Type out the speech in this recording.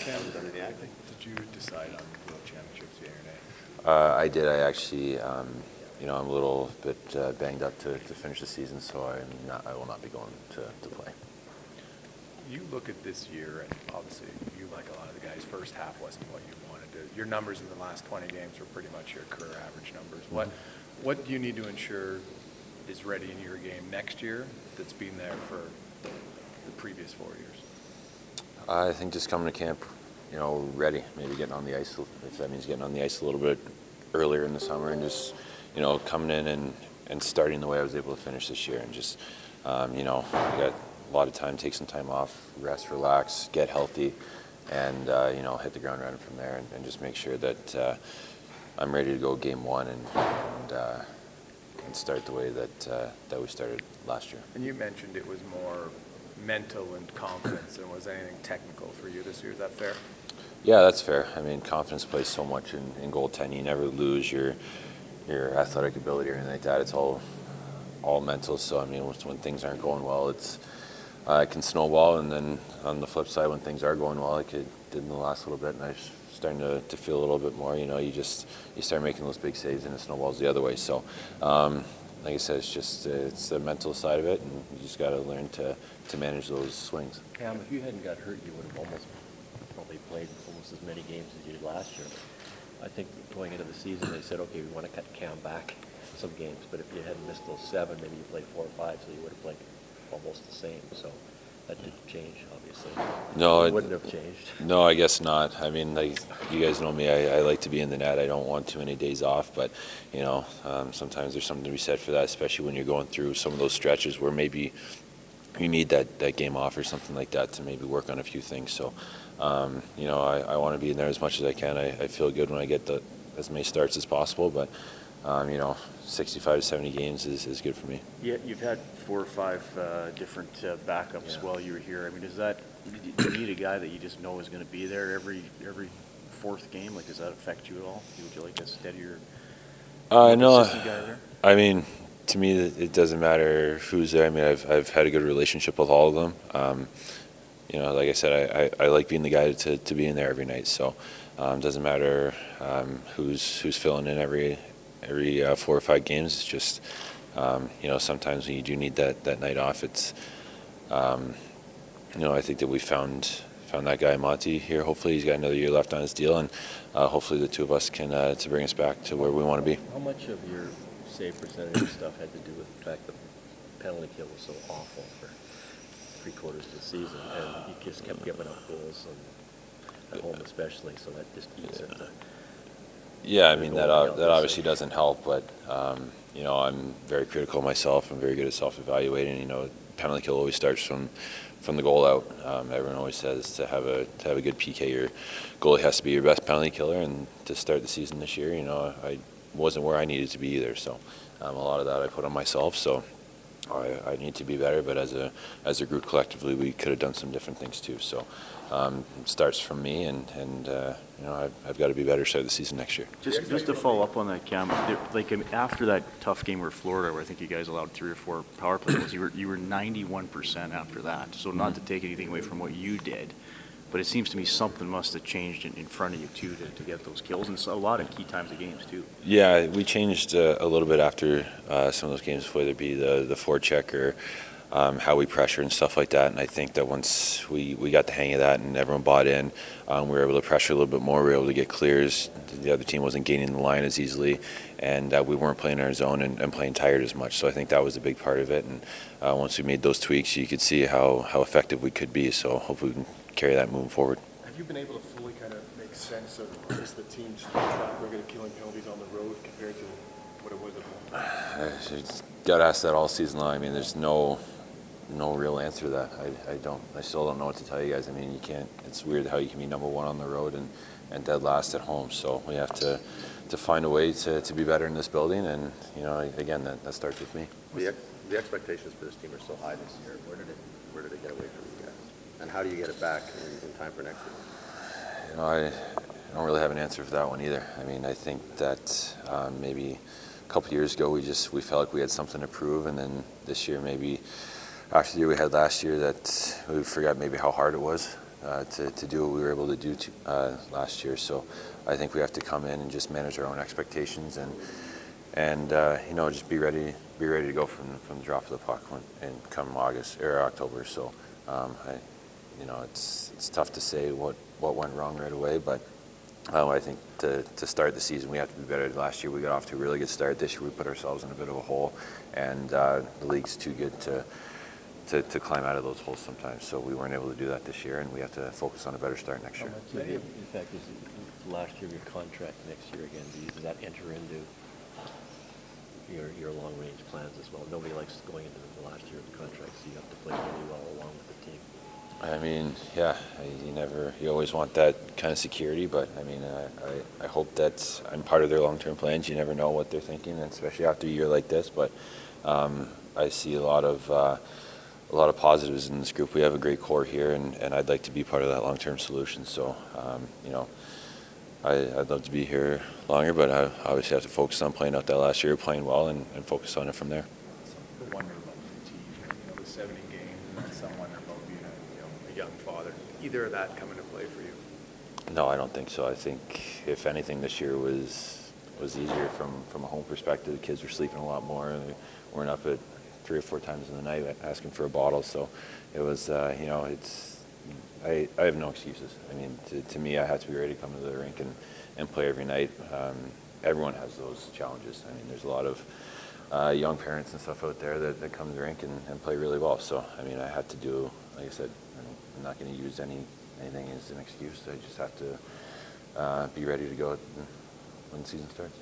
Cam, Done any acting? did you decide on World Championships yea or nay? Uh, I did. I actually, um, you know, I'm a little bit uh, banged up to, to finish the season, so I'm not, I will not be going to, to play. You look at this year, and obviously, you, like a lot of the guys, first half wasn't what you wanted to. Your numbers in the last 20 games were pretty much your career average numbers. What, what do you need to ensure is ready in your game next year that's been there for the previous four years? I think just coming to camp, you know, ready, maybe getting on the ice, if that means getting on the ice a little bit earlier in the summer and just, you know, coming in and, and starting the way I was able to finish this year and just, um, you know, got a lot of time, take some time off, rest, relax, get healthy, and, uh, you know, hit the ground running from there and, and just make sure that uh, I'm ready to go game one and, and, uh, and start the way that, uh, that we started last year. And you mentioned it was more mental and confidence than was anything technical for you this year. Is that fair? Yeah, that's fair. I mean, confidence plays so much in, in goaltending. You never lose your your athletic ability or anything like that. It's all all mental. So I mean, when, things aren't going well, it's uh, it can snowball. And then on the flip side, when things are going well, like it did in the last little bit, and I was starting to, to feel a little bit more. You know, you just you start making those big saves, and it snowballs the other way. So. Um, like I said, it's just uh, it's the mental side of it, and you just got to learn to, to manage those swings. Cam, if you hadn't got hurt, you would have almost probably played almost as many games as you did last year. I think going into the season, they said, okay, we want to cut Cam back some games, but if you hadn't missed those seven, maybe you played four or five, so you would have played almost the same. So that didn't change, obviously. No, it wouldn't have changed. No, I guess not. I mean, like you guys know me, I, I like to be in the net. I don't want too many days off, but you know, um, sometimes there's something to be said for that, especially when you're going through some of those stretches where maybe you need that, that game off or something like that to maybe work on a few things. So, um, you know, I, I want to be in there as much as I can. I, I feel good when I get the, as many starts as possible, but um, you know, 65 to 70 games is, is good for me. Yeah, you've had four or five uh, different uh, backups Yeah. while you were here. I mean, does that, do you need a guy that you just know is going to be there every, every fourth game? Like, does that affect you at all? Would you like a steadier, Uh, no, guy there? I mean, to me, it doesn't matter who's there. I mean, I've, I've had a good relationship with all of them. Um, you know, like I said, I, I, I like being the guy to, to be in there every night. So um, doesn't matter um, who's who's filling in every every uh, four or five games. It's just um, you know sometimes when you do need that, that night off, it's um, you know I think that we found found that guy Monty here. Hopefully he's got another year left on his deal, and uh, hopefully the two of us can uh, to bring us back to where we want to be. How much of your save percentage and stuff had to do with the fact that the penalty kill was so awful for three quarters of the season, and you just kept giving up goals, and at home especially, so that just eats into. Yeah, I mean that uh, that obviously doesn't help, but um, you know I'm very critical of myself. I'm very good at self-evaluating. You know, penalty kill always starts from from the goal out. Um, everyone always says to have a to have a good PK, your goalie has to be your best penalty killer. And to start the season this year, you know, I wasn't where I needed to be either. So um, a lot of that I put on myself. So. I, I need to be better, but as a as a group collectively, we could have done some different things too. So um, it starts from me, and and uh, you know I've, I've got to be better start the season next year. Just, just to follow up on that, Cam, like, after that tough game with Florida, where I think you guys allowed three or four power plays, you were, you were ninety-one percent after that. So not to take anything away from what you did, but it seems to me something must have changed in, in front of you too, to, to get those kills, and so a lot of key times of games too. Yeah, we changed uh, a little bit after uh, some of those games, whether it be the the forecheck or um, how we pressure and stuff like that. And I think that once we, we got the hang of that and everyone bought in, um, we were able to pressure a little bit more. We were able to get clears. The other team wasn't gaining the line as easily, and uh, we weren't playing our zone and, and playing tired as much. So I think that was a big part of it. And uh, once we made those tweaks, you could see how, how effective we could be. So hopefully we can carry that moving forward. Have you been able to fully kind of make sense of just the team's track record of killing penalties on the road compared to what it was at home? Got asked that all season long. I mean, there's no no real answer to that. I, I don't. I still don't know what to tell you guys. I mean, you can't. It's weird how you can be number one on the road and, and dead last at home. So we have to to find a way to, to be better in this building. And you know, again, that, that starts with me. The, ex- the expectations for this team are so high this year. Where did it, where did it get away from you guys? And how do you get it back in, in time for next year? You know, I, don't really have an answer for that one either. I mean, I think that um, maybe a couple years ago we just we felt like we had something to prove, and then this year maybe after the year we had last year that we forgot maybe how hard it was uh, to, to do what we were able to do to, uh, last year. So I think we have to come in and just manage our own expectations and and uh, you know just be ready be ready to go from from the drop of the puck when, and come August or October. So um, I, you know it's it's tough to say what what went wrong right away, but. Um, I think to, to start the season, we have to be better. Last year, we got off to a really good start. This year, we put ourselves in a bit of a hole, and uh, the league's too good to, to, to climb out of those holes sometimes. So we weren't able to do that this year, and we have to focus on a better start next year. in fact is last year your contract next year again? Does that enter into your, your long-range plans as well? Nobody likes going into the last year of the contract, so you have to play really well along with the team. I mean, yeah, you never, you always want that kind of security, but I mean, I, I, I hope that I'm part of their long-term plans. You never know what they're thinking, especially after a year like this. But um, I see a lot of uh, a lot of positives in this group. We have a great core here, and, and I'd like to be part of that long-term solution. So, um, you know, I, I'd love to be here longer, but I obviously have to focus on playing out that last year, playing well, and, and focus on it from there. The wonder about fatigue, you know, the 70 games, and some wonder about being a, you young father. Either of that come into play for you? No, I don't think so. I think if anything, this year was was easier from from a home perspective. The kids were sleeping a lot more. They weren't up at three or four times in the night asking for a bottle. So it was, uh, you know, it's. I, I have no excuses. I mean, to, to me, I have to be ready to come to the rink and, and play every night. Um, everyone has those challenges. I mean, there's a lot of uh, young parents and stuff out there that, that come to the rink and, and play really well. So, I mean, I had to do, like I said, I'm not going to use any anything as an excuse. I just have to uh, be ready to go when the season starts.